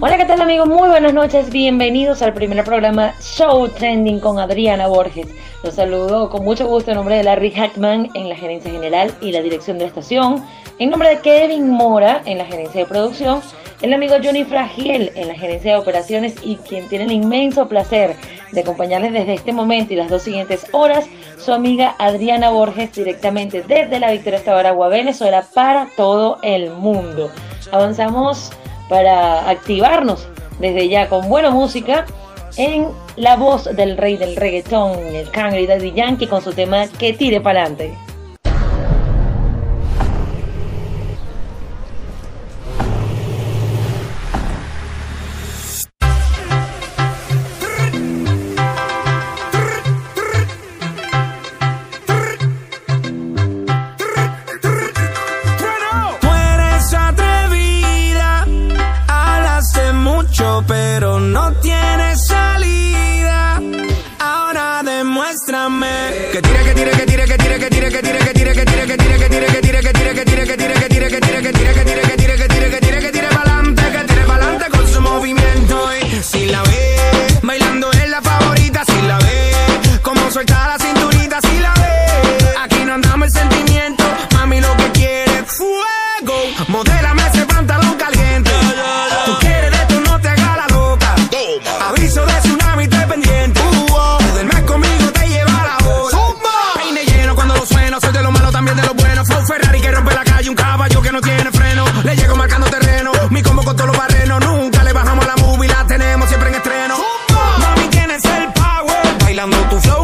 Hola, ¿qué tal amigos? Muy buenas noches, bienvenidos al primer programa Show Trending con Adriana Borges. Los saludo con mucho gusto en nombre de Larry Hackman en la gerencia general y la dirección de la estación, en nombre de Kevin Mora en la gerencia de producción, el amigo Johnny Fragiel en la gerencia de operaciones y quien tiene el inmenso placer de acompañarles desde este momento y las dos siguientes horas, su amiga Adriana Borges directamente desde la Victoria Estabaragua, Venezuela, para todo el mundo. Avanzamos para activarnos desde ya con buena música en la voz del rey del reggaetón, el Kangri Daddy Yankee, con su tema Que tire para adelante. tu flow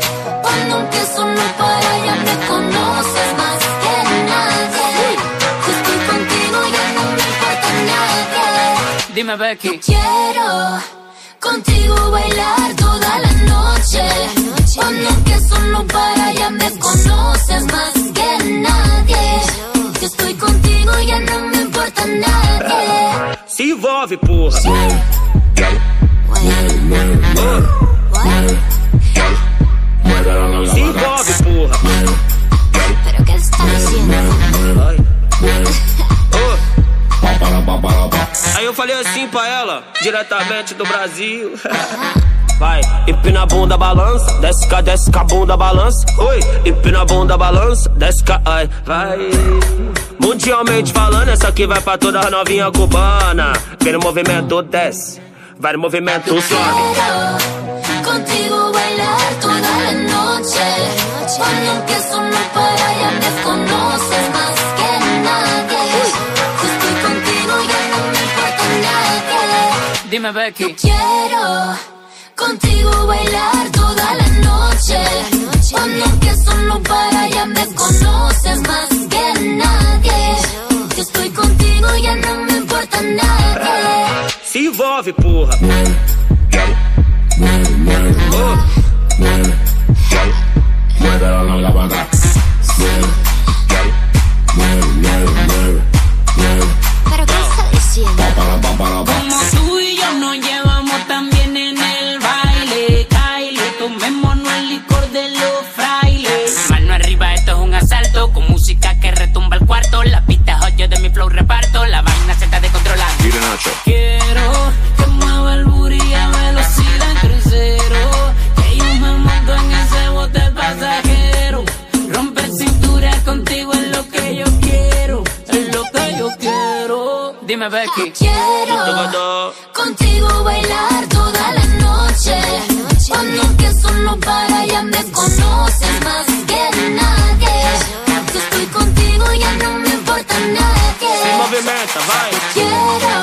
solo para ya me conoces conoces más que nadie. Yo estoy contigo, ya no me importa nadie. Se envolve, porra. Se envolve, porra. Pero ¿qué estás haciendo? Aí eu falei assim pra ela, diretamente do Brasil. Vai, empina a bunda, balança, desce cá, desce cá, bunda, balança. Oi, empina a bunda, balança, desce cá, ai, vai. Mundialmente falando, essa aqui vai pra toda a novinha cubana. Vem no movimento, desce, vai no movimento, sobe. Contigo bailar toda la noche. Cuando que solo para ya me Dime, Becky. Quiero contigo bailar toda la noche. Cuando que solo para ya me conoces más que nadie. Si estoy contigo ya no me importa nadie. Se envolve, porra. Pero ¿qué está diciendo? 8. Quiero que mueva el booty a velocidad crucero. Que yo me monto en ese bote pasajero. Rompe cintura contigo es lo que yo quiero. Es lo que yo quiero. Dime, Becky. Quiero contigo bailar toda la noche. Cuando empiezo no para, ya me conoces más que nadie importa movimenta, vai. Quiero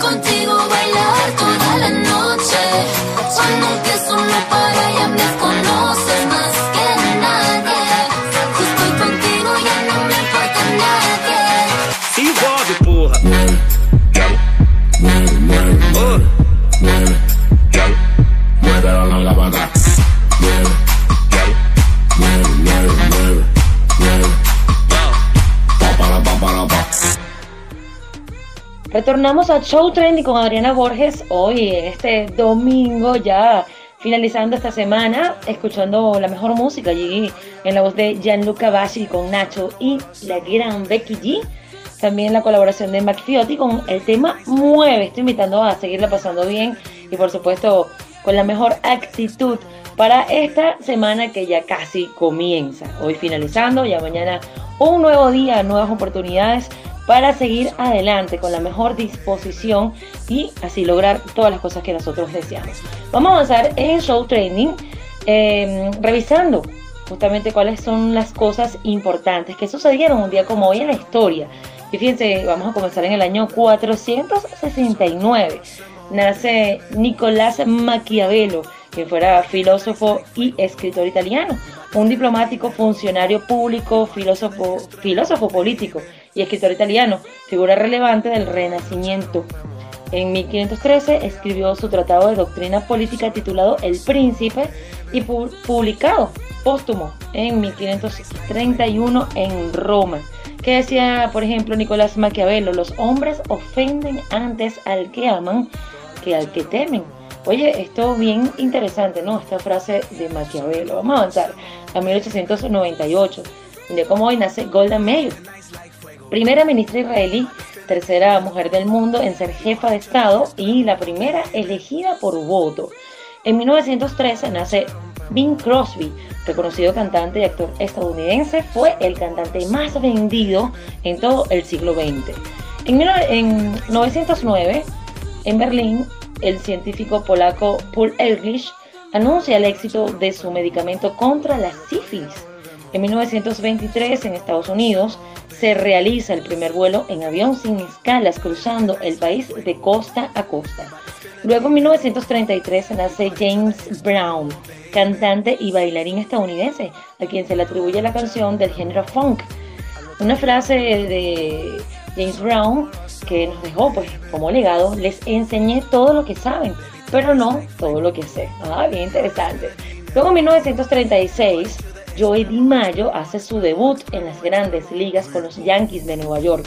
contigo bailar toda la noche. Cuando que solo para ya me conoces Retornamos a Show Trending con Adriana Borges hoy, este domingo, ya finalizando esta semana, escuchando la mejor música allí en la voz de Gianluca Bassi con Nacho y la gran Becky G. También la colaboración de McFiotti con el tema Mueve. Estoy invitando a seguirla pasando bien y por supuesto con la mejor actitud para esta semana que ya casi comienza. Hoy finalizando, ya mañana un nuevo día, nuevas oportunidades para seguir adelante con la mejor disposición y así lograr todas las cosas que nosotros deseamos. Vamos a avanzar en Show Training eh, revisando justamente cuáles son las cosas importantes que sucedieron un día como hoy en la historia. Y fíjense, vamos a comenzar en el año 469. Nace Nicolás Maquiavelo, quien fuera filósofo y escritor italiano, un diplomático, funcionario público, filósofo, filósofo político y escritor italiano, figura relevante del Renacimiento. En 1513 escribió su tratado de doctrina política titulado El Príncipe y pu- publicado póstumo en 1531 en Roma. Que decía, por ejemplo, Nicolás Maquiavelo, los hombres ofenden antes al que aman que al que temen. Oye, esto bien interesante, ¿no? Esta frase de Maquiavelo. Vamos a avanzar a 1898, donde como hoy nace Golda Meir, primera ministra israelí, tercera mujer del mundo en ser jefa de Estado y la primera elegida por voto. En 1913 nace Bing Crosby, reconocido cantante y actor estadounidense, fue el cantante más vendido en todo el siglo XX. En 1909, en Berlín, el científico polaco Paul Ehrlich anuncia el éxito de su medicamento contra la sífilis. En 1923, en Estados Unidos, se realiza el primer vuelo en avión sin escalas cruzando el país de costa a costa. Luego en 1933 nace James Brown, cantante y bailarín estadounidense, a quien se le atribuye la canción del género funk. Una frase de James Brown que nos dejó pues como legado, les enseñé todo lo que saben, pero no todo lo que sé. Ah, bien interesante. Luego en 1936 Joey DiMaggio hace su debut en las grandes ligas con los Yankees de Nueva York.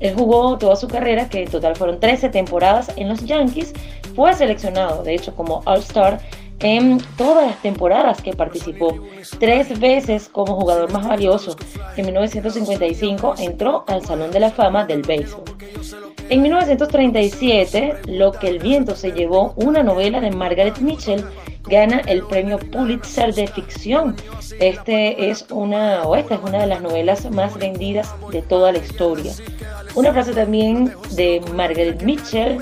Él jugó toda su carrera, que en total fueron 13 temporadas en los Yankees, fue seleccionado de hecho como All-Star en todas las temporadas que participó, tres veces como jugador más valioso. En 1955 entró al Salón de la Fama del Béisbol. En 1937, Lo que el viento se llevó, una novela de Margaret Mitchell, gana el premio Pulitzer de ficción. Este es una, o esta es una de las novelas más vendidas de toda la historia. Una frase también de Margaret Mitchell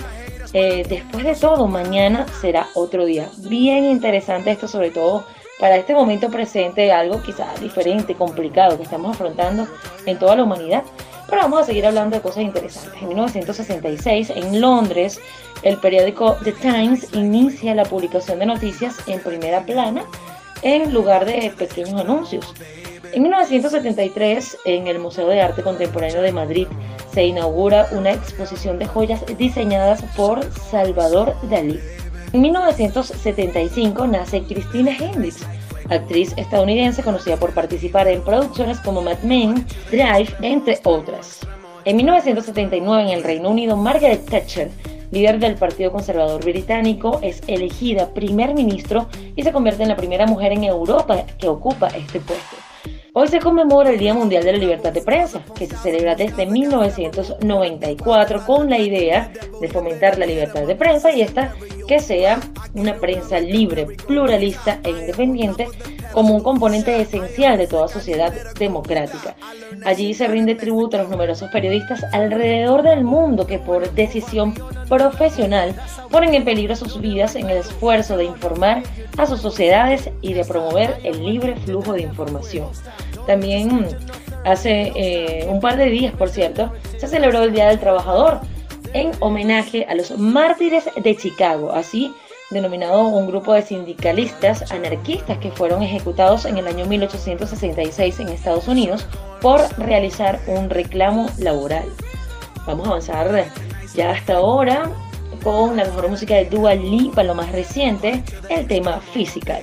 eh, después de todo, mañana será otro día. Bien interesante esto, sobre todo para este momento presente, algo quizás diferente, complicado que estamos afrontando en toda la humanidad. Pero vamos a seguir hablando de cosas interesantes. En 1966, en Londres, el periódico The Times inicia la publicación de noticias en primera plana en lugar de pequeños anuncios. En 1973, en el Museo de Arte Contemporáneo de Madrid, se inaugura una exposición de joyas diseñadas por Salvador Dalí. En 1975 nace Christina Hendricks, actriz estadounidense conocida por participar en producciones como Mad Men, Drive, entre otras. En 1979 en el Reino Unido, Margaret Thatcher, líder del Partido Conservador Británico, es elegida primer ministro y se convierte en la primera mujer en Europa que ocupa este puesto. Hoy se conmemora el Día Mundial de la Libertad de Prensa, que se celebra desde 1994 con la idea de fomentar la libertad de prensa y esta que sea una prensa libre, pluralista e independiente como un componente esencial de toda sociedad democrática. Allí se rinde tributo a los numerosos periodistas alrededor del mundo que por decisión profesional ponen en peligro sus vidas en el esfuerzo de informar a sus sociedades y de promover el libre flujo de información. También hace eh, un par de días, por cierto, se celebró el Día del Trabajador en homenaje a los mártires de Chicago, así denominado un grupo de sindicalistas anarquistas que fueron ejecutados en el año 1866 en Estados Unidos por realizar un reclamo laboral. Vamos a avanzar ya hasta ahora con la mejor música de Dua Lipa, lo más reciente, el tema Physical.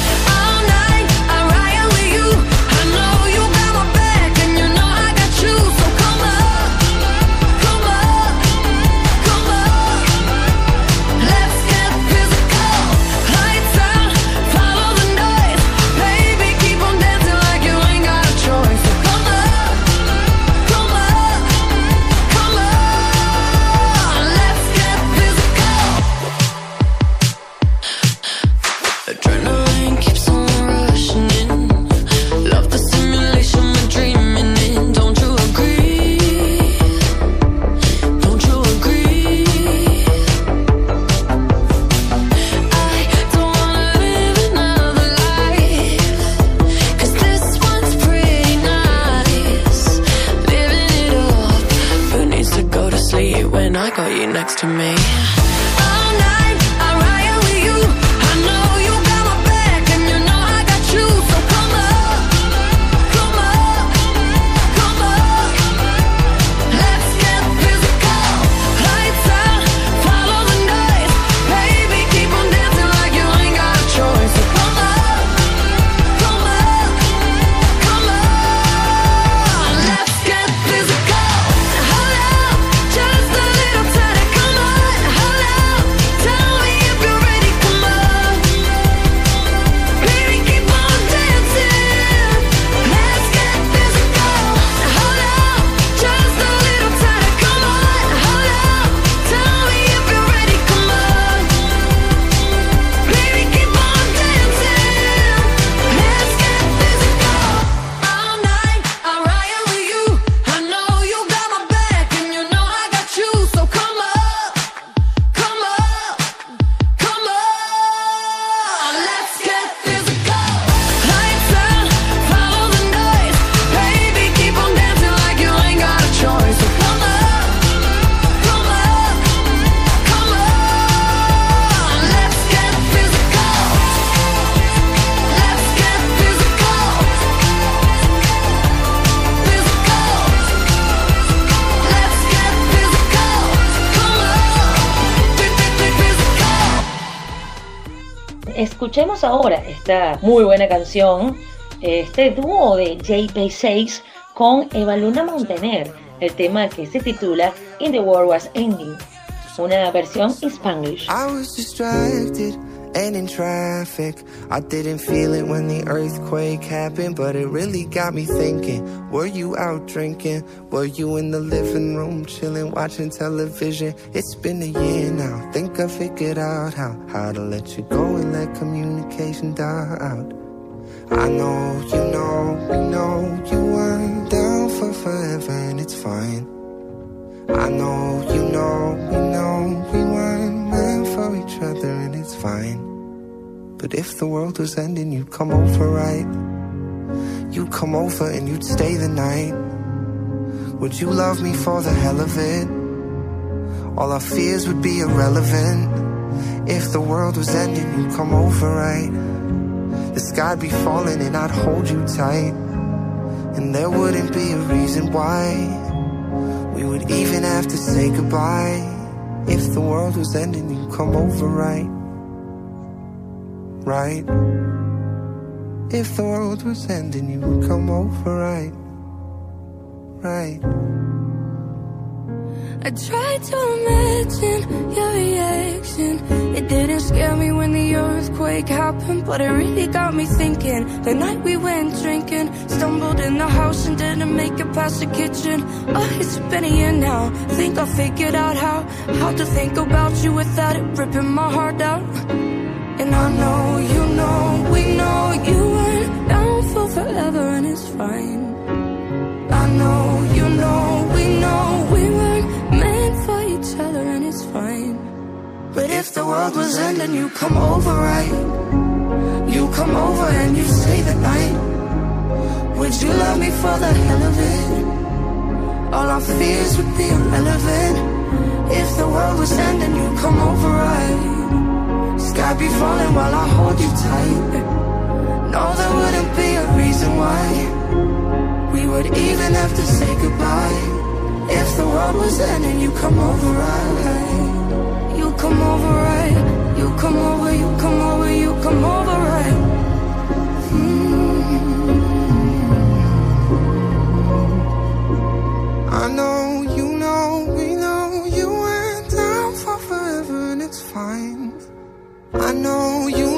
Ahora esta muy buena canción, este dúo de JP6 con Eva Luna Montaner, el tema que se titula In the World Was Ending, una versión en Spanish. And in traffic. I didn't feel it when the earthquake happened, but it really got me thinking. Were you out drinking? Were you in the living room chilling, watching television? It's been a year now. Think I figured out how how to let you go and let communication die out. I know you know we know you weren't down for forever, and it's fine. I know you know we know we weren't meant for each other, and it's fine. But if the world was ending, you'd come over, right? You'd come over and you'd stay the night. Would you love me for the hell of it? All our fears would be irrelevant. If the world was ending, you'd come over, right? The sky'd be falling and I'd hold you tight. And there wouldn't be a reason why we would even have to say goodbye. If the world was ending, you'd come over, right? right? If the world was ending, you would come over, right? Right. I tried to imagine your reaction. It didn't scare me when the earthquake happened, but it really got me thinking. The night we went drinking, stumbled in the house and didn't make it past the kitchen. Oh, it's been a year now. Think I figured out how how to think about you without it ripping my heart out. And I know, you know, we know you weren't down for forever and it's fine. I know, you know, we know we for each other and it's fine. But if the world was ending, you come over, right? You come over and you stay the night. Would you love me for the hell of it? All our fears would be irrelevant. If the world was ending, you come over, right? Sky be falling while I hold you tight. No, there wouldn't be a reason why we would even have to say goodbye. If the world was ending, you come over right. You come over right. You come over, you come over, you come over right. Mm-hmm. I know, you know, we know you went down for forever and it's fine. I know, you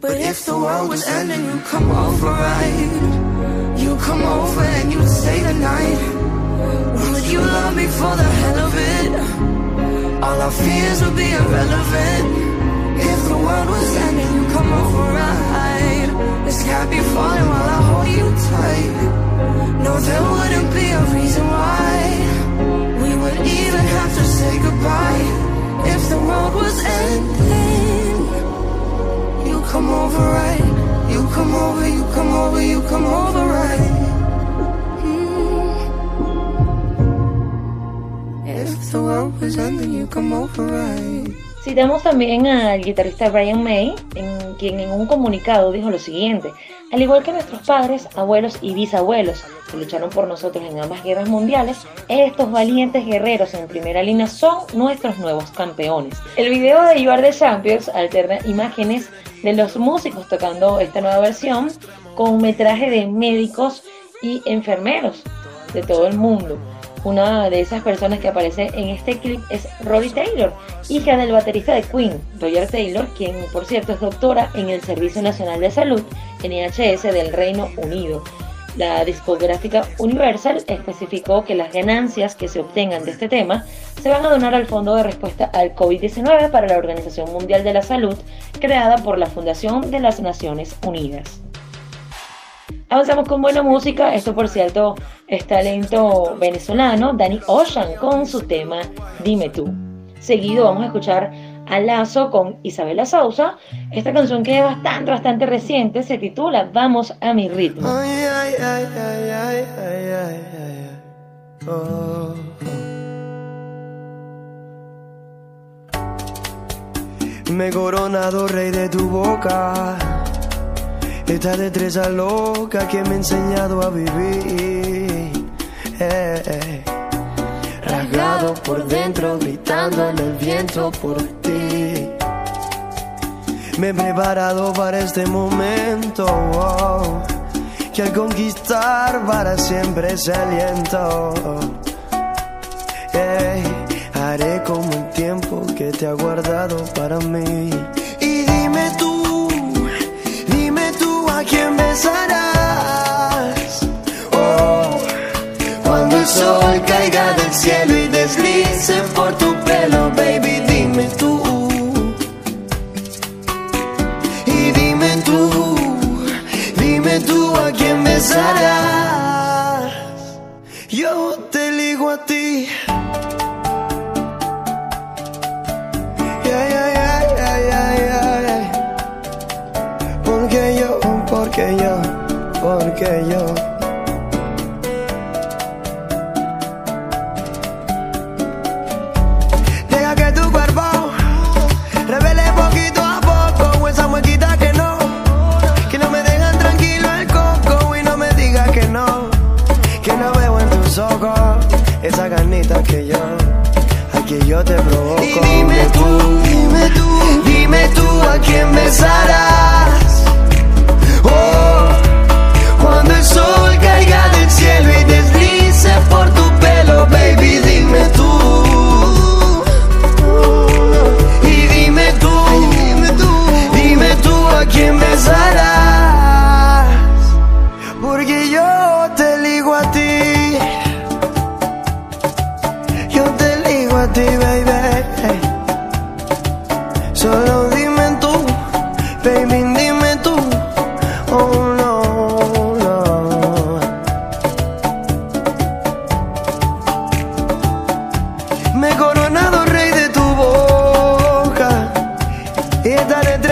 But if the world was ending, you'd come over, right? You come over and you'd stay the night. Would you love me for the hell of it? All our fears would be irrelevant. If the world was ending, you'd come over, right? The sky be falling while I hold you tight. No, there wouldn't be a reason why Citamos también al guitarrista Brian May, en quien en un comunicado dijo lo siguiente, al igual que nuestros padres, abuelos y bisabuelos que lucharon por nosotros en ambas guerras mundiales, estos valientes guerreros en primera línea son nuestros nuevos campeones. El video de You the Champions alterna imágenes de los músicos tocando esta nueva versión con un metraje de médicos y enfermeros de todo el mundo. Una de esas personas que aparece en este clip es Robbie Taylor, hija del baterista de Queen, Roger Taylor, quien por cierto es doctora en el Servicio Nacional de Salud, NHS del Reino Unido. La discográfica Universal especificó que las ganancias que se obtengan de este tema se van a donar al Fondo de Respuesta al COVID-19 para la Organización Mundial de la Salud, creada por la Fundación de las Naciones Unidas. Avanzamos con buena música. Esto, por cierto, es talento venezolano, Danny Ocean, con su tema Dime tú. Seguido vamos a escuchar a Lazo con Isabela Sousa. Esta canción que es bastante, bastante reciente se titula Vamos a mi ritmo. Me he coronado rey de tu boca esta destreza loca que me ha enseñado a vivir. Rasgado por dentro, gritando en el viento por ti. Me he preparado para este momento. Oh, que al conquistar para siempre se aliento. Haré como el tiempo que te ha guardado para mí. quién besarás. Oh, cuando el sol caiga del cielo y deslice por tu pelo, baby, dime tú. Y dime tú, dime tú a quién besarás. que yo. Deja que tu cuerpo revele poquito a poco esa muequita que no, que no me dejan tranquilo el coco y no me digas que no, que no veo en tus ojos esa ganita que yo, a yo te provoco. Y dime tú, dime tú, dime tú a quién besarás. dare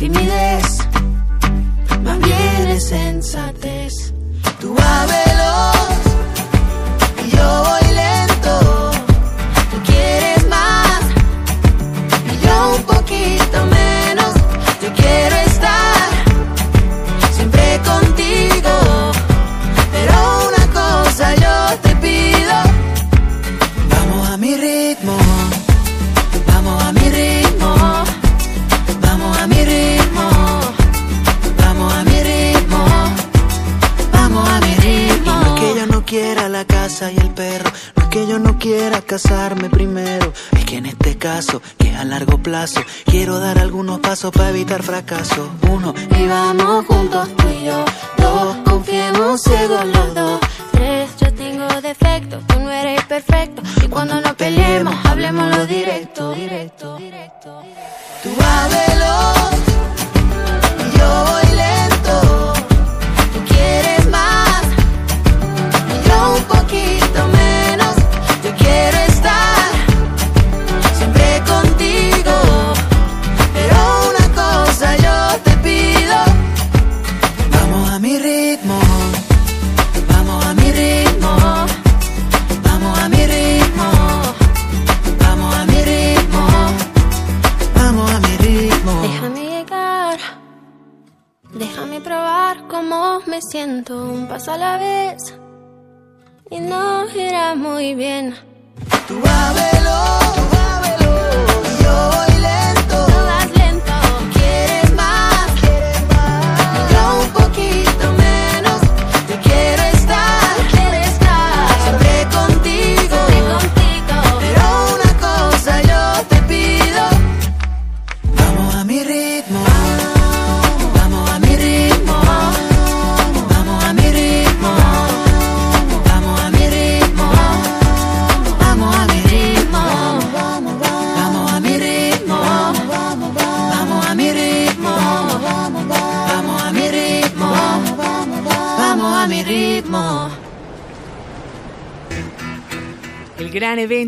timidez. fracaso.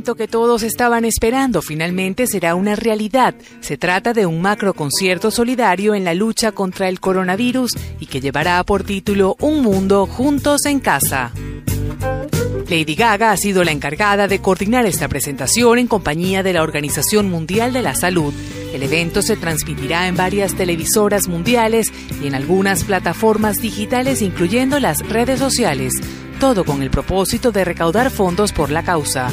Que todos estaban esperando finalmente será una realidad. Se trata de un macro concierto solidario en la lucha contra el coronavirus y que llevará por título Un mundo juntos en casa. Lady Gaga ha sido la encargada de coordinar esta presentación en compañía de la Organización Mundial de la Salud. El evento se transmitirá en varias televisoras mundiales y en algunas plataformas digitales, incluyendo las redes sociales, todo con el propósito de recaudar fondos por la causa.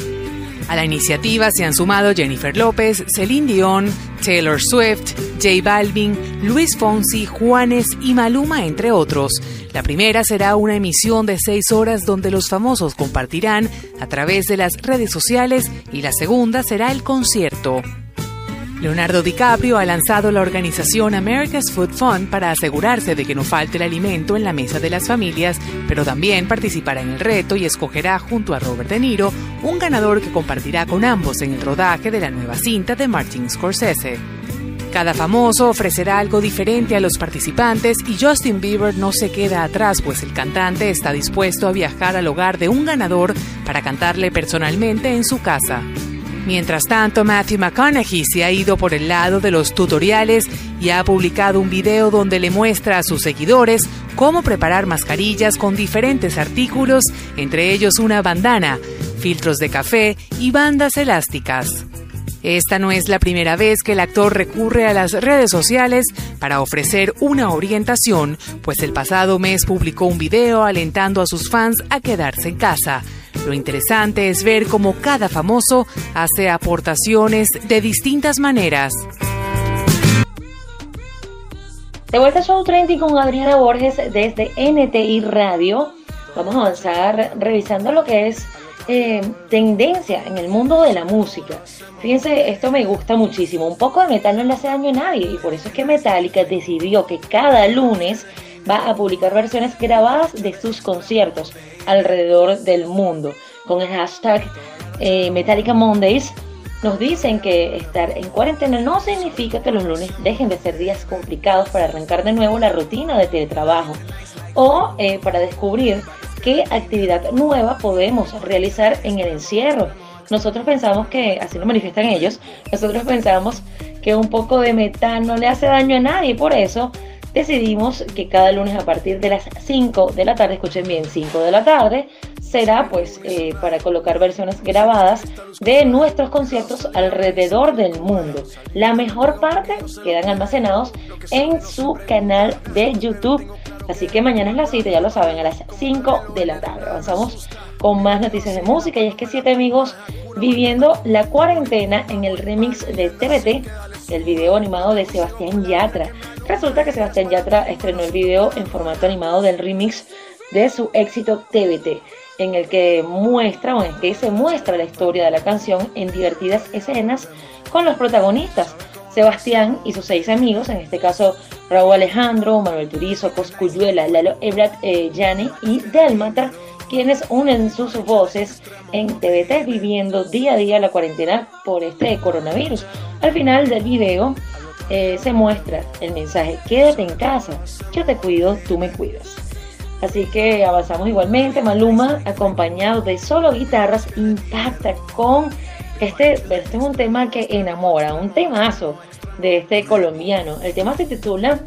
A la iniciativa se han sumado Jennifer López, Celine Dion, Taylor Swift, J Balvin, Luis Fonsi, Juanes y Maluma, entre otros. La primera será una emisión de seis horas donde los famosos compartirán a través de las redes sociales y la segunda será el concierto. Leonardo DiCaprio ha lanzado la organización America's Food Fund para asegurarse de que no falte el alimento en la mesa de las familias, pero también participará en el reto y escogerá junto a Robert De Niro un ganador que compartirá con ambos en el rodaje de la nueva cinta de Martin Scorsese. Cada famoso ofrecerá algo diferente a los participantes y Justin Bieber no se queda atrás, pues el cantante está dispuesto a viajar al hogar de un ganador para cantarle personalmente en su casa. Mientras tanto, Matthew McConaughey se ha ido por el lado de los tutoriales y ha publicado un video donde le muestra a sus seguidores cómo preparar mascarillas con diferentes artículos, entre ellos una bandana, filtros de café y bandas elásticas. Esta no es la primera vez que el actor recurre a las redes sociales para ofrecer una orientación, pues el pasado mes publicó un video alentando a sus fans a quedarse en casa. Lo interesante es ver cómo cada famoso hace aportaciones de distintas maneras. De vuelta a Show Trendy con Adriana Borges desde NTI Radio. Vamos a avanzar revisando lo que es eh, tendencia en el mundo de la música. Fíjense, esto me gusta muchísimo. Un poco de metal no le hace daño a nadie y por eso es que Metallica decidió que cada lunes va a publicar versiones grabadas de sus conciertos alrededor del mundo. Con el hashtag eh, Metallica Mondays nos dicen que estar en cuarentena no significa que los lunes dejen de ser días complicados para arrancar de nuevo la rutina de teletrabajo o eh, para descubrir qué actividad nueva podemos realizar en el encierro. Nosotros pensamos que, así lo manifiestan ellos, nosotros pensamos que un poco de metal no le hace daño a nadie, por eso decidimos que cada lunes a partir de las 5 de la tarde, escuchen bien, 5 de la tarde, será pues eh, para colocar versiones grabadas de nuestros conciertos alrededor del mundo. La mejor parte quedan almacenados en su canal de YouTube. Así que mañana es la cita, ya lo saben, a las 5 de la tarde. Avanzamos con más noticias de música y es que siete amigos viviendo la cuarentena en el remix de TBT, el video animado de Sebastián Yatra. Resulta que Sebastián Yatra estrenó el video en formato animado del remix de su éxito TBT, en el que muestra o en que se muestra la historia de la canción en divertidas escenas con los protagonistas. Sebastián y sus seis amigos, en este caso Raúl Alejandro, Manuel Turizo, Coscuyuela, Lalo Ebrat, eh, y Delmatra, quienes unen sus voces en TVT viviendo día a día la cuarentena por este coronavirus. Al final del video eh, se muestra el mensaje, quédate en casa, yo te cuido, tú me cuidas. Así que avanzamos igualmente. Maluma, acompañado de solo guitarras, impacta con este, este es un tema que enamora, un temazo de este colombiano. El tema se titula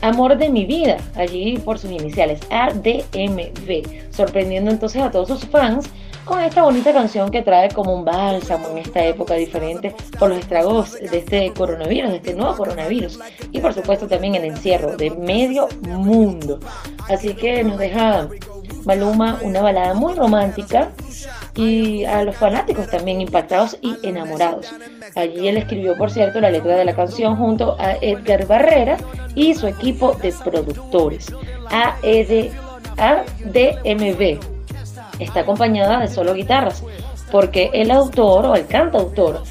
Amor de mi vida, allí por sus iniciales, ADMV, sorprendiendo entonces a todos sus fans con esta bonita canción que trae como un bálsamo en esta época diferente por los estragos de este coronavirus, de este nuevo coronavirus y por supuesto también el encierro de medio mundo. Así que nos deja Maluma una balada muy romántica y a los fanáticos también impactados y enamorados. Allí él escribió, por cierto, la letra de la canción junto a Edgar Barrera y su equipo de productores, AED, ADMB. Está acompañada de solo guitarras, porque el autor o el cantautor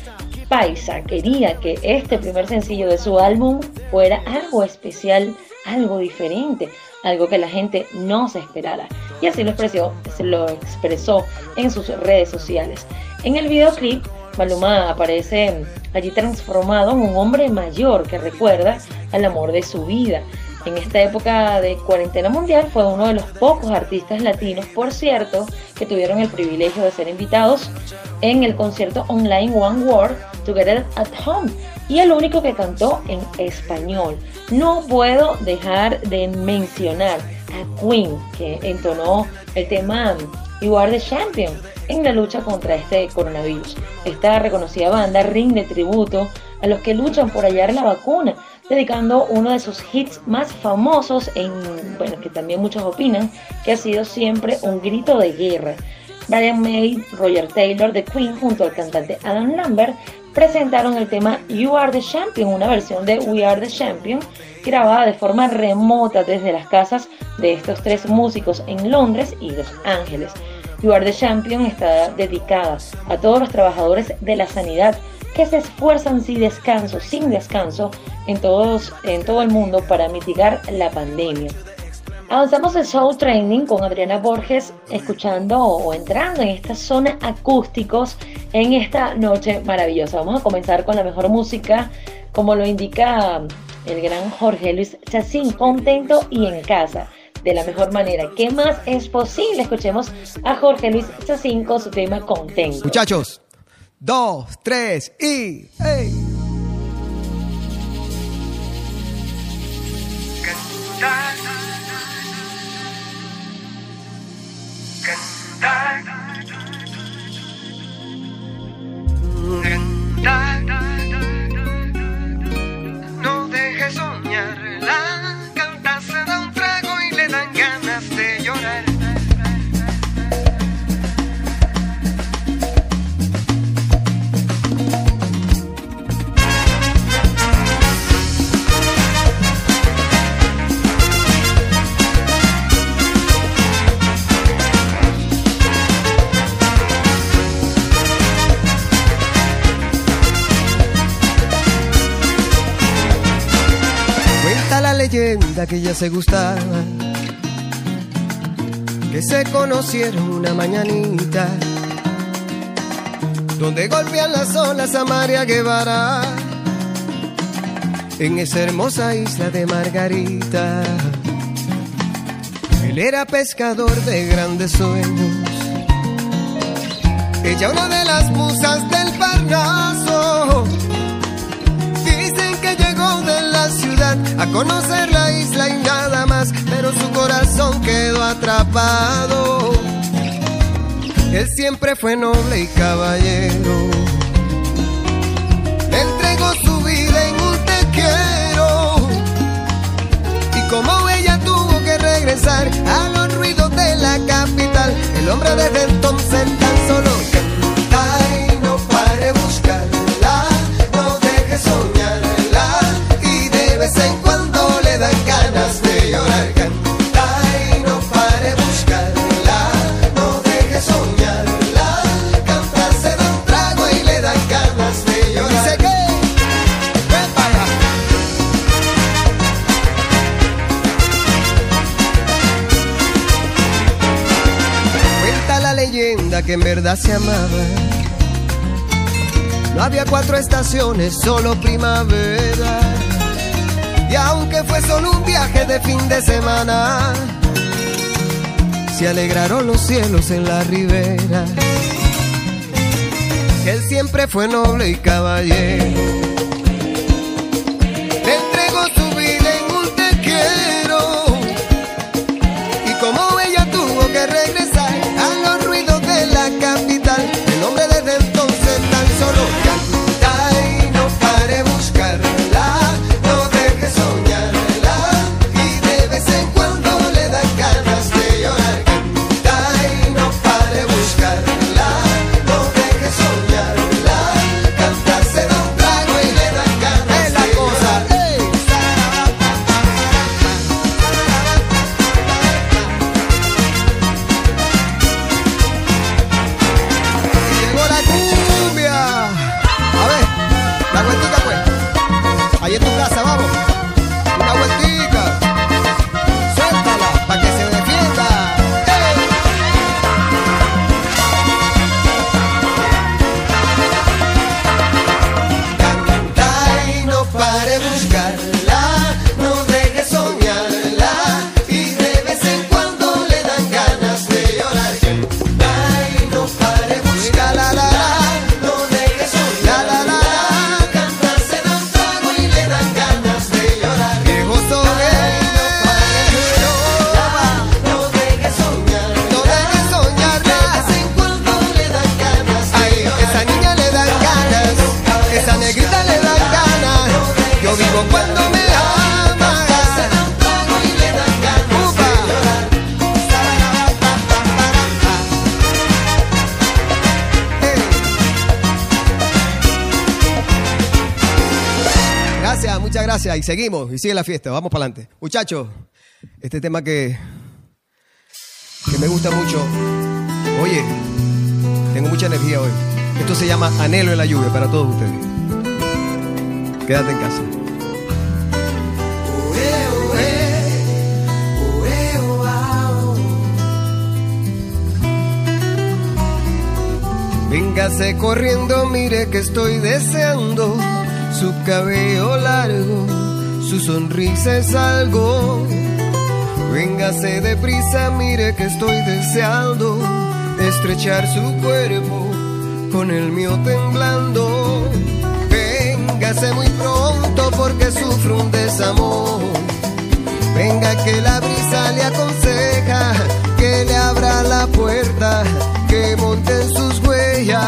Paisa quería que este primer sencillo de su álbum fuera algo especial, algo diferente, algo que la gente no se esperara. Y así lo expresó, lo expresó en sus redes sociales. En el videoclip, Maluma aparece allí transformado en un hombre mayor que recuerda al amor de su vida. En esta época de cuarentena mundial fue uno de los pocos artistas latinos, por cierto, que tuvieron el privilegio de ser invitados en el concierto online One World Together at Home y el único que cantó en español. No puedo dejar de mencionar a Queen, que entonó el tema You Are the Champion en la lucha contra este coronavirus. Esta reconocida banda rinde tributo a los que luchan por hallar la vacuna, dedicando uno de sus hits más famosos, en, bueno, que también muchos opinan que ha sido siempre un grito de guerra. Brian May, Roger Taylor de Queen junto al cantante Adam Lambert presentaron el tema You Are the Champion, una versión de We Are the Champion, grabada de forma remota desde las casas de estos tres músicos en Londres y Los Ángeles. You Are the Champion está dedicada a todos los trabajadores de la sanidad que se esfuerzan sin descanso, sin descanso en, todos, en todo el mundo para mitigar la pandemia. Avanzamos el show training con Adriana Borges, escuchando o entrando en esta zona acústicos en esta noche maravillosa. Vamos a comenzar con la mejor música, como lo indica el gran Jorge Luis Chacín, contento y en casa. De la mejor manera. ¿Qué más es posible? Escuchemos a Jorge Luis Chacín con su tema Contento. Muchachos, dos, tres y. ¡Hey! Leyenda que ya se gustaban, que se conocieron una mañanita, donde golpean las olas a María Guevara, en esa hermosa isla de Margarita. Él era pescador de grandes sueños, ella una de las musas del Parnaso. A conocer la isla y nada más, pero su corazón quedó atrapado. Él siempre fue noble y caballero. Le entregó su vida en un te quiero. Y como ella tuvo que regresar a los ruidos de la capital, el hombre desde entonces tan solo en verdad se amaba. No había cuatro estaciones, solo primavera. Y aunque fue solo un viaje de fin de semana, se alegraron los cielos en la ribera. Él siempre fue noble y caballero. Seguimos, y sigue la fiesta. Vamos para adelante. Muchachos, este tema que, que me gusta mucho. Oye, tengo mucha energía hoy. Esto se llama Anhelo en la lluvia para todos ustedes. Quédate en casa. Véngase corriendo, mire que estoy deseando su cabello largo, su sonrisa es algo. Véngase deprisa, mire que estoy deseando estrechar su cuerpo con el mío temblando. Véngase muy pronto porque sufro un desamor. Venga que la brisa le aconseja que le abra la puerta, que monte en sus huellas.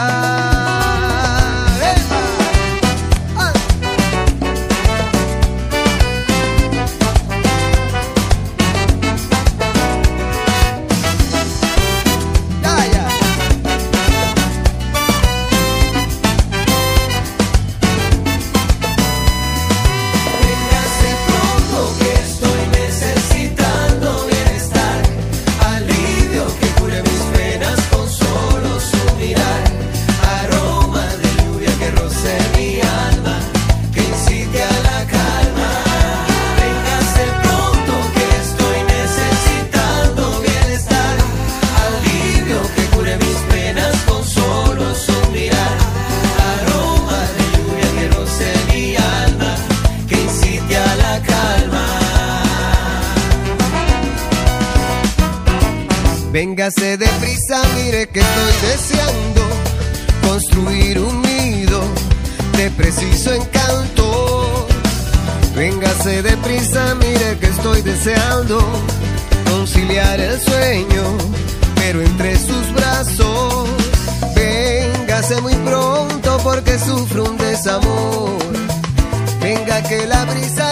Véngase deprisa, mire que estoy deseando construir un nido de preciso encanto. Véngase deprisa, mire que estoy deseando conciliar el sueño, pero entre sus brazos. Véngase muy pronto porque sufro un desamor. Venga que la brisa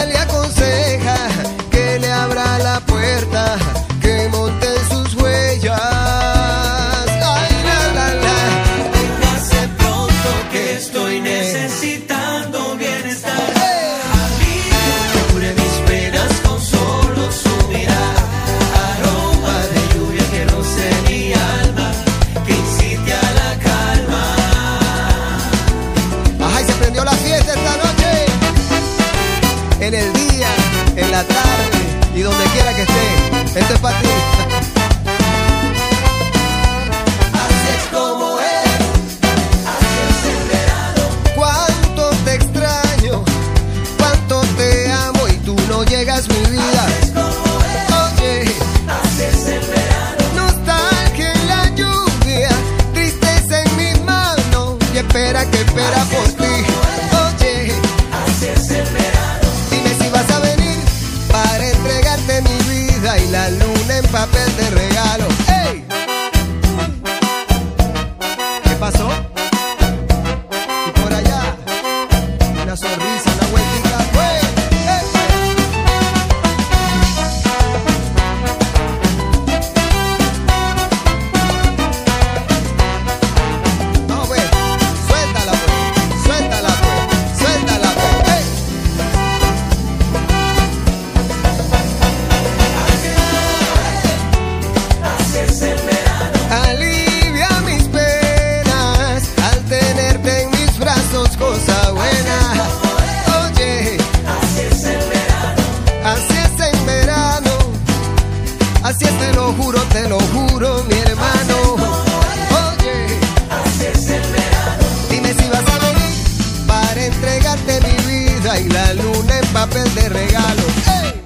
luna en papel de regalo.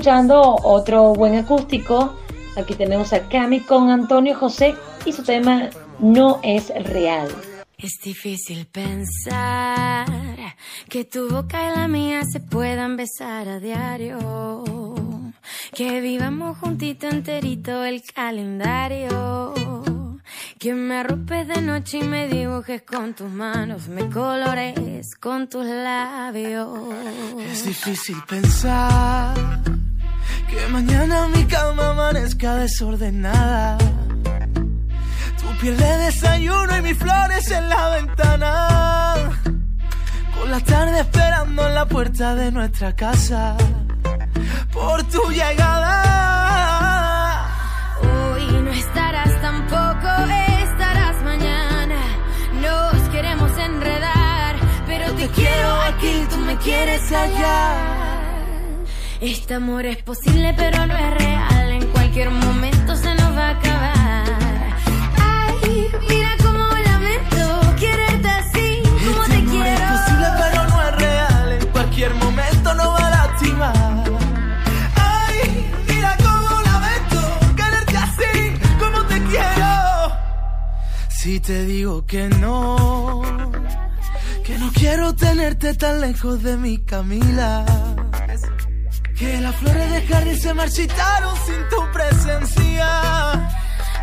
Escuchando otro buen acústico. Aquí tenemos a Cami con Antonio José y su tema No es real. Es difícil pensar que tu boca y la mía se puedan besar a diario. Que vivamos juntito enterito el calendario. Que me arropes de noche y me dibujes con tus manos, me colores con tus labios. Es difícil pensar que mañana mi cama amanezca desordenada. Tu piel de desayuno y mis flores en la ventana. Con la tarde esperando en la puerta de nuestra casa. Por tu llegada. Hoy no estarás tampoco, estarás mañana. Nos queremos enredar, pero te quiero aquí, tú me quieres allá. Este amor es posible, pero no es real. En cualquier momento se nos va a acabar. Ay, mira cómo lamento quererte así, como Este te amor es quiero. posible, pero no es real. En cualquier momento no va a lastimar. Ay, mira cómo lamento quererte así, como te quiero. Si te digo que no, que no quiero tenerte tan lejos de mi Camila. Que las flores de jardín se marchitaron sin tu presencia.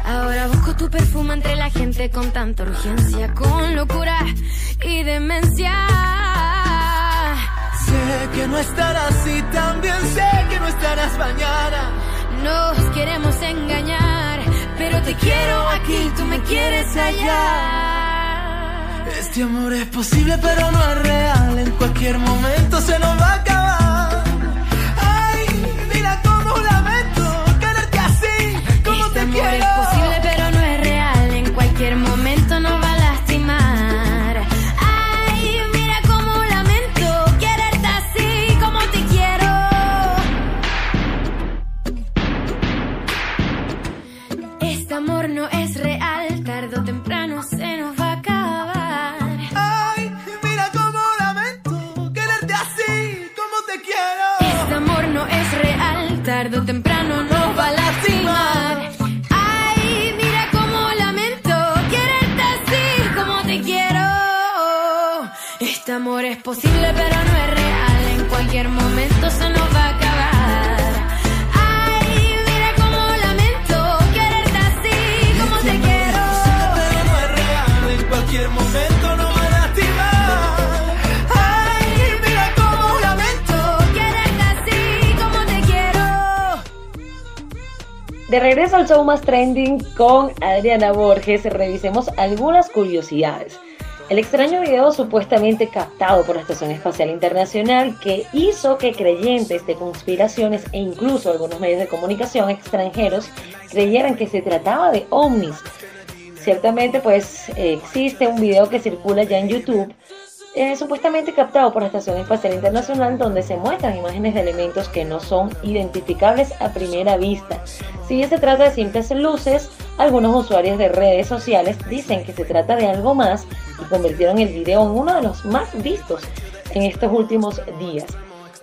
Ahora busco tu perfume entre la gente con tanta urgencia, con locura y demencia. Sé que no estarás y también sé que no estarás mañana. Nos queremos engañar, pero te quiero aquí, tú me quieres allá. Este amor es posible, pero no es real. En cualquier momento se nos va a acabar. Es posible, pero no es real. En cualquier momento se nos va a acabar. Ay, mira cómo lamento quererte así como te quiero. Pero no es real, en cualquier momento no va a lastimar. Ay, mira cómo lamento. Quererte así como te quiero. De regreso al show más trending con Adriana Borges, revisemos algunas curiosidades. El extraño video supuestamente captado por la Estación Espacial Internacional que hizo que creyentes de conspiraciones e incluso algunos medios de comunicación extranjeros creyeran que se trataba de ovnis. Ciertamente pues existe un video que circula ya en YouTube eh, supuestamente captado por la Estación Espacial Internacional donde se muestran imágenes de elementos que no son identificables a primera vista. Si bien se trata de simples luces, algunos usuarios de redes sociales dicen que se trata de algo más y convirtieron el video en uno de los más vistos en estos últimos días.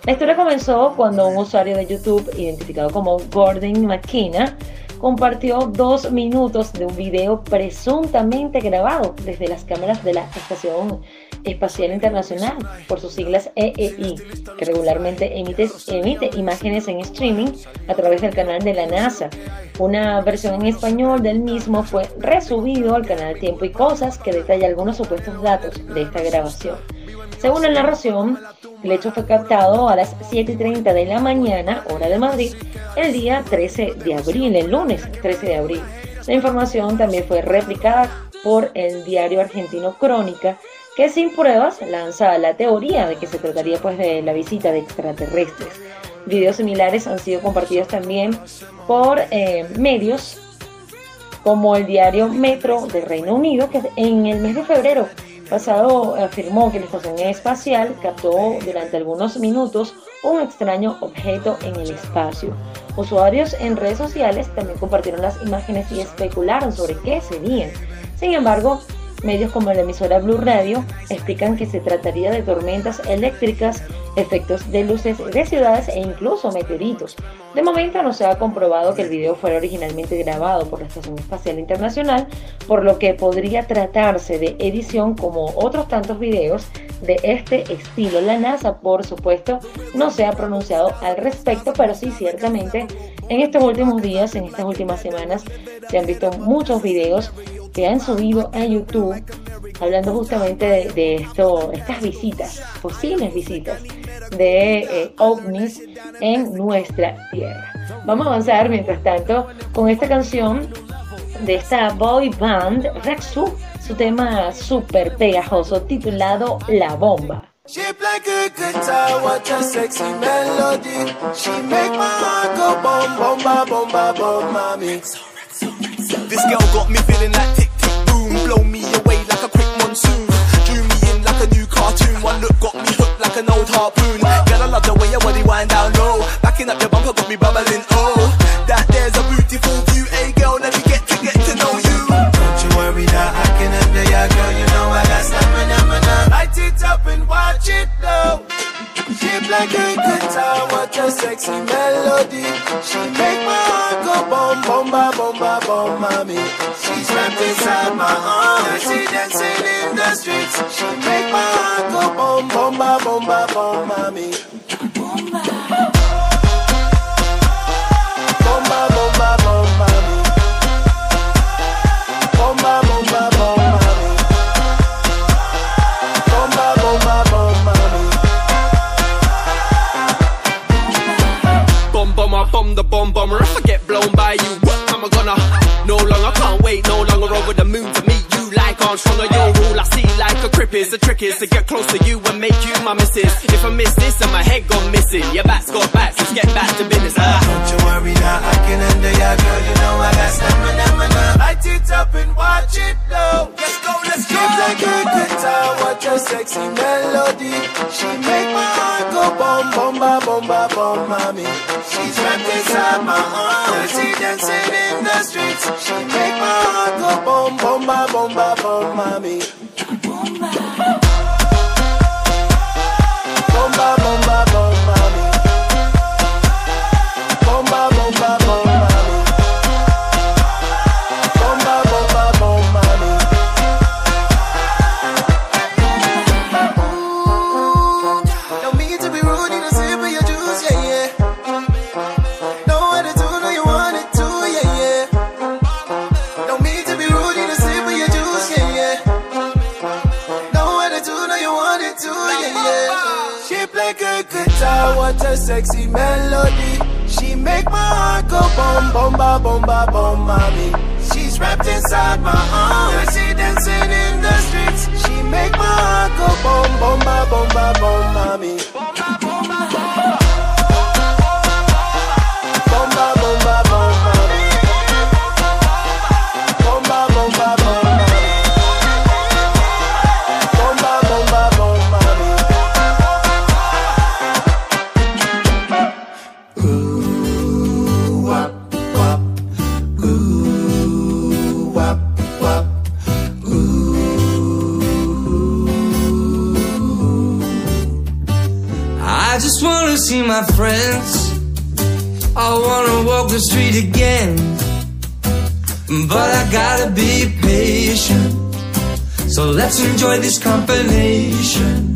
La historia comenzó cuando un usuario de YouTube identificado como Gordon McKenna compartió dos minutos de un video presuntamente grabado desde las cámaras de la Estación Espacial Internacional, por sus siglas EEI, que regularmente emite, emite imágenes en streaming a través del canal de la NASA. Una versión en español del mismo fue resubido al canal Tiempo y Cosas, que detalla algunos supuestos datos de esta grabación. Según la narración, el hecho fue captado a las 7.30 de la mañana, hora de Madrid, el día 13 de abril, el lunes 13 de abril. La información también fue replicada por el diario argentino Crónica, que sin pruebas lanza la teoría de que se trataría pues de la visita de extraterrestres. Videos similares han sido compartidos también por eh, medios como el diario Metro del Reino Unido, que en el mes de febrero pasado afirmó que la estación espacial captó durante algunos minutos un extraño objeto en el espacio. Usuarios en redes sociales también compartieron las imágenes y especularon sobre qué serían. Sin embargo, Medios como la emisora Blue Radio explican que se trataría de tormentas eléctricas, efectos de luces de ciudades e incluso meteoritos. De momento no se ha comprobado que el video fuera originalmente grabado por la Estación Espacial Internacional, por lo que podría tratarse de edición como otros tantos videos de este estilo. La NASA, por supuesto, no se ha pronunciado al respecto, pero sí ciertamente en estos últimos días, en estas últimas semanas, se han visto muchos videos que han subido a YouTube hablando justamente de, esto, estas visitas, posibles visitas de eh, ovnis en nuestra tierra. Vamos a avanzar mientras tanto con esta canción de esta boy band Rexu, su tema súper pegajoso titulado La Bomba. This girl got me feeling like blow me away like a quick monsoon. Drew me in like a new cartoon, one look got me hooked like an old harpoon. Girl, I love the way your body wind down low, backing up your bumper got me bubbling. Oh, that there's a beautiful view. Hey girl, let me get to get to know you. Don't you worry now, I can under ya, girl. You know I got stamina, light it up and watch it blow. Shape like a guitar, what a sexy melody. She make my heart go boom, boom, ba, boom, ba, boom, mommy. She's wrapped inside my arms. She dancing in the streets. She make my heart go boom, boom, ba, boom, ba, boom, mommy. Boom. Trick is to get close to you and make you my missus. If I miss this, and my head gone missing. Your back's got backs, let's get back to business. Ah. Don't you worry now, I can under ya, girl. You know I got stamina, mana. Light it up and watch it blow. Let's go, let's go. like a guitar, what a sexy melody. She make my heart go boom, boom, ba, boom, ba, boom, mommy. She's wrapped inside my arms. She dancing in the streets. She make my heart go boom, boom, ba, boom, ba, boom, mommy. Ba, inside my arms. I see dancing in the streets. She make my heart go boom, boom, ba, boom, ba, boom, see my friends. I wanna walk the street again. But I gotta be patient. So let's enjoy this combination.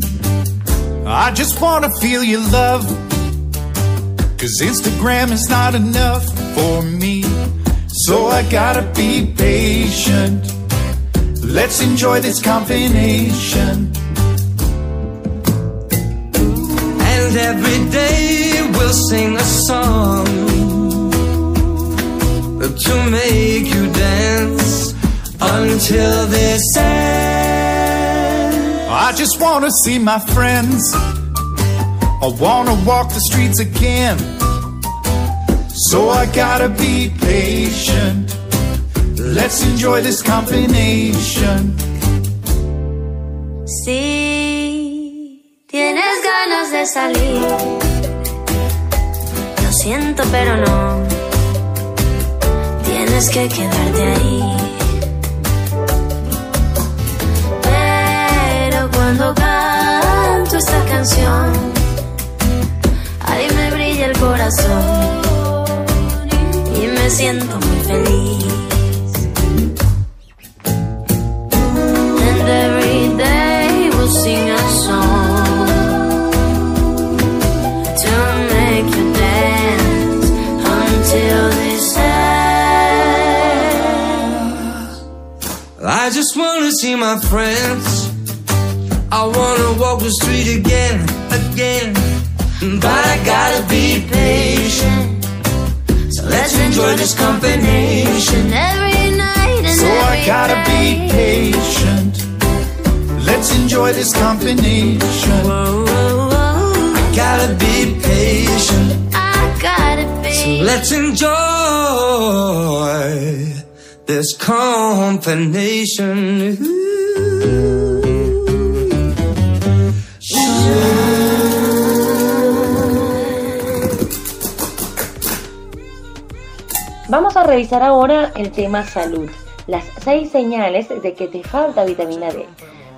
I just wanna feel your love. Cause Instagram is not enough for me. So I gotta be patient. Let's enjoy this combination. And every day we'll sing a song to make you dance until this ends. I just wanna see my friends. I wanna walk the streets again. So I gotta be patient. Let's enjoy this combination. Si tienes salir, lo siento pero no, tienes que quedarte ahí. Pero cuando canto esta canción, ahí me brilla el corazón y me siento muy feliz. And every day we'll sing a song see my friends. I wanna walk the street again, again. But I gotta be patient. So let's enjoy this combination. Every night and So I gotta be patient. Let's enjoy this combination. I gotta be patient. I gotta be. So let's enjoy Vamos a revisar ahora el tema salud, las seis señales de que te falta vitamina D.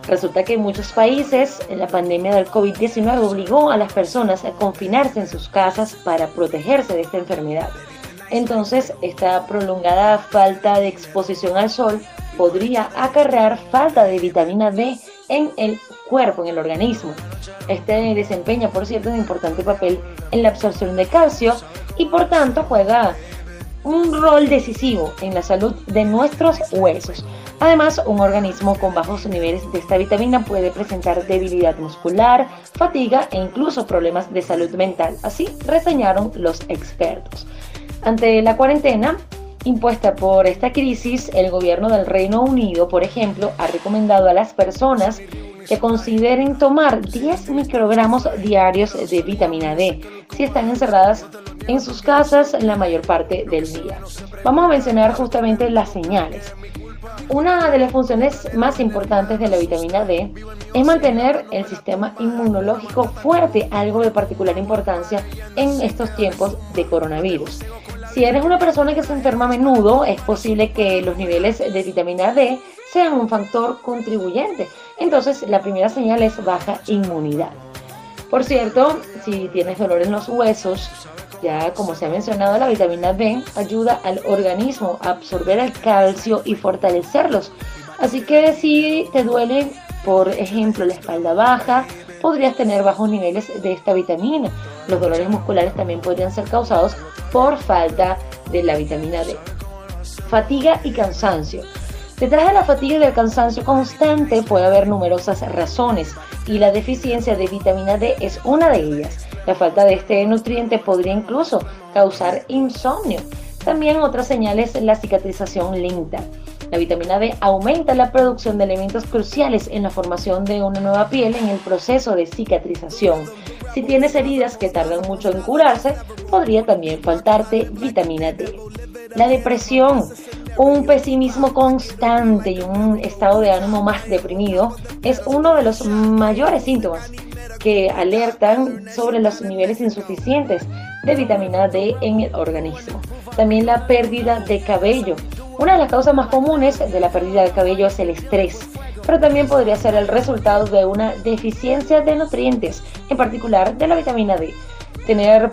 Resulta que en muchos países la pandemia del COVID-19 obligó a las personas a confinarse en sus casas para protegerse de esta enfermedad. Entonces, esta prolongada falta de exposición al sol podría acarrear falta de vitamina D en el cuerpo, en el organismo. Este desempeña, por cierto, un importante papel en la absorción de calcio y por tanto juega un rol decisivo en la salud de nuestros huesos. Además, un organismo con bajos niveles de esta vitamina puede presentar debilidad muscular, fatiga e incluso problemas de salud mental. Así reseñaron los expertos. Ante la cuarentena impuesta por esta crisis, el gobierno del Reino Unido, por ejemplo, ha recomendado a las personas que consideren tomar 10 microgramos diarios de vitamina D si están encerradas en sus casas la mayor parte del día. Vamos a mencionar justamente las señales. Una de las funciones más importantes de la vitamina D es mantener el sistema inmunológico fuerte, algo de particular importancia en estos tiempos de coronavirus. Si eres una persona que se enferma a menudo, es posible que los niveles de vitamina D sean un factor contribuyente. Entonces, la primera señal es baja inmunidad. Por cierto, si tienes dolor en los huesos, ya como se ha mencionado, la vitamina D ayuda al organismo a absorber el calcio y fortalecerlos. Así que si te duele, por ejemplo, la espalda baja, podrías tener bajos niveles de esta vitamina. Los dolores musculares también podrían ser causados por falta de la vitamina D. Fatiga y cansancio. Detrás de la fatiga y del cansancio constante puede haber numerosas razones y la deficiencia de vitamina D es una de ellas. La falta de este nutriente podría incluso causar insomnio. También otra señal es la cicatrización lenta. La vitamina D aumenta la producción de elementos cruciales en la formación de una nueva piel en el proceso de cicatrización. Si tienes heridas que tardan mucho en curarse, podría también faltarte vitamina D. La depresión, un pesimismo constante y un estado de ánimo más deprimido es uno de los mayores síntomas que alertan sobre los niveles insuficientes de vitamina D en el organismo. También la pérdida de cabello, una de las causas más comunes de la pérdida de cabello es el estrés, pero también podría ser el resultado de una deficiencia de nutrientes, en particular de la vitamina D. Tener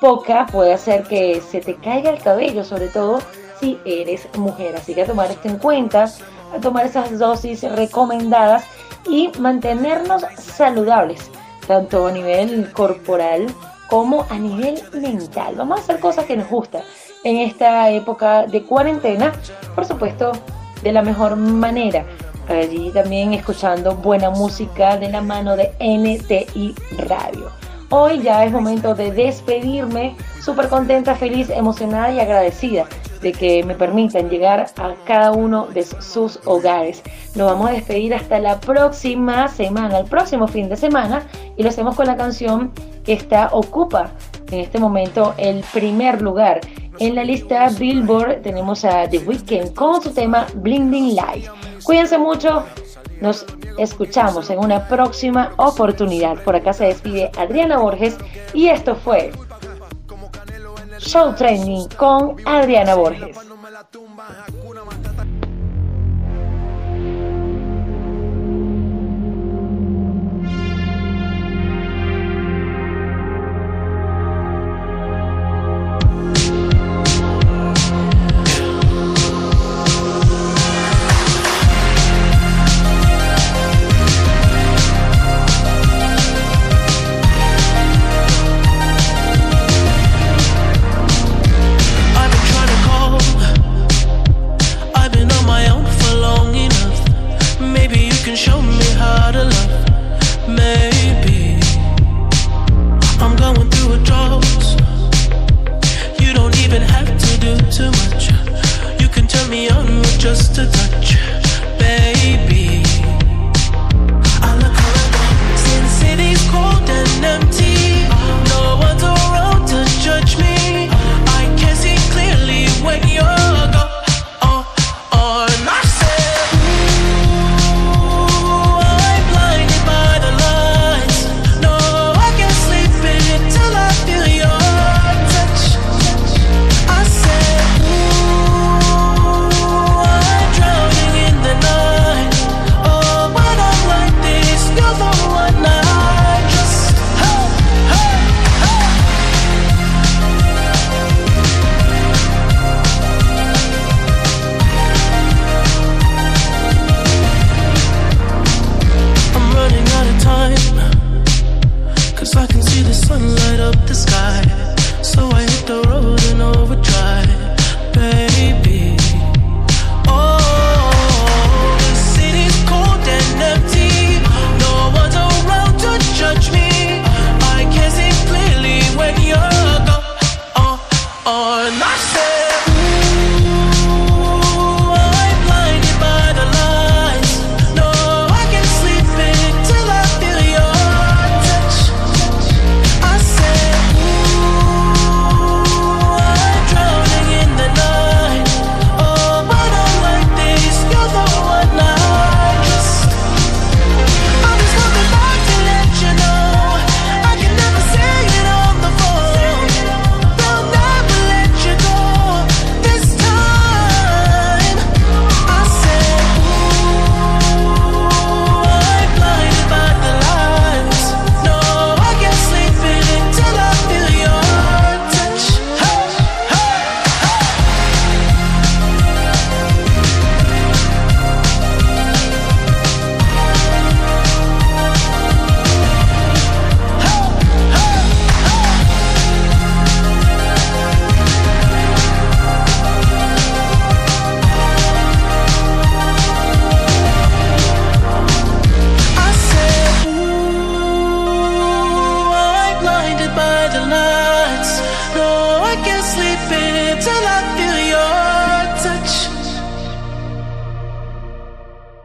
poca puede hacer que se te caiga el cabello, sobre todo si eres mujer. Así que a tomar esto en cuenta, a tomar esas dosis recomendadas y mantenernos saludables, tanto a nivel corporal como a nivel mental. Vamos a hacer cosas que nos gustan en esta época de cuarentena, por supuesto, de la mejor manera. Allí también escuchando buena música de la mano de NTI Radio. Hoy ya es momento de despedirme, súper contenta, feliz, emocionada y agradecida de que me permitan llegar a cada uno de sus hogares. Nos vamos a despedir hasta la próxima semana, el próximo fin de semana, y lo hacemos con la canción que está ocupa en este momento el primer lugar en la lista Billboard tenemos a The Weeknd con su tema Blinding Light. Cuídense mucho, nos escuchamos en una próxima oportunidad. Por acá se despide Adriana Borges y esto fue Show Training con Adriana Borges.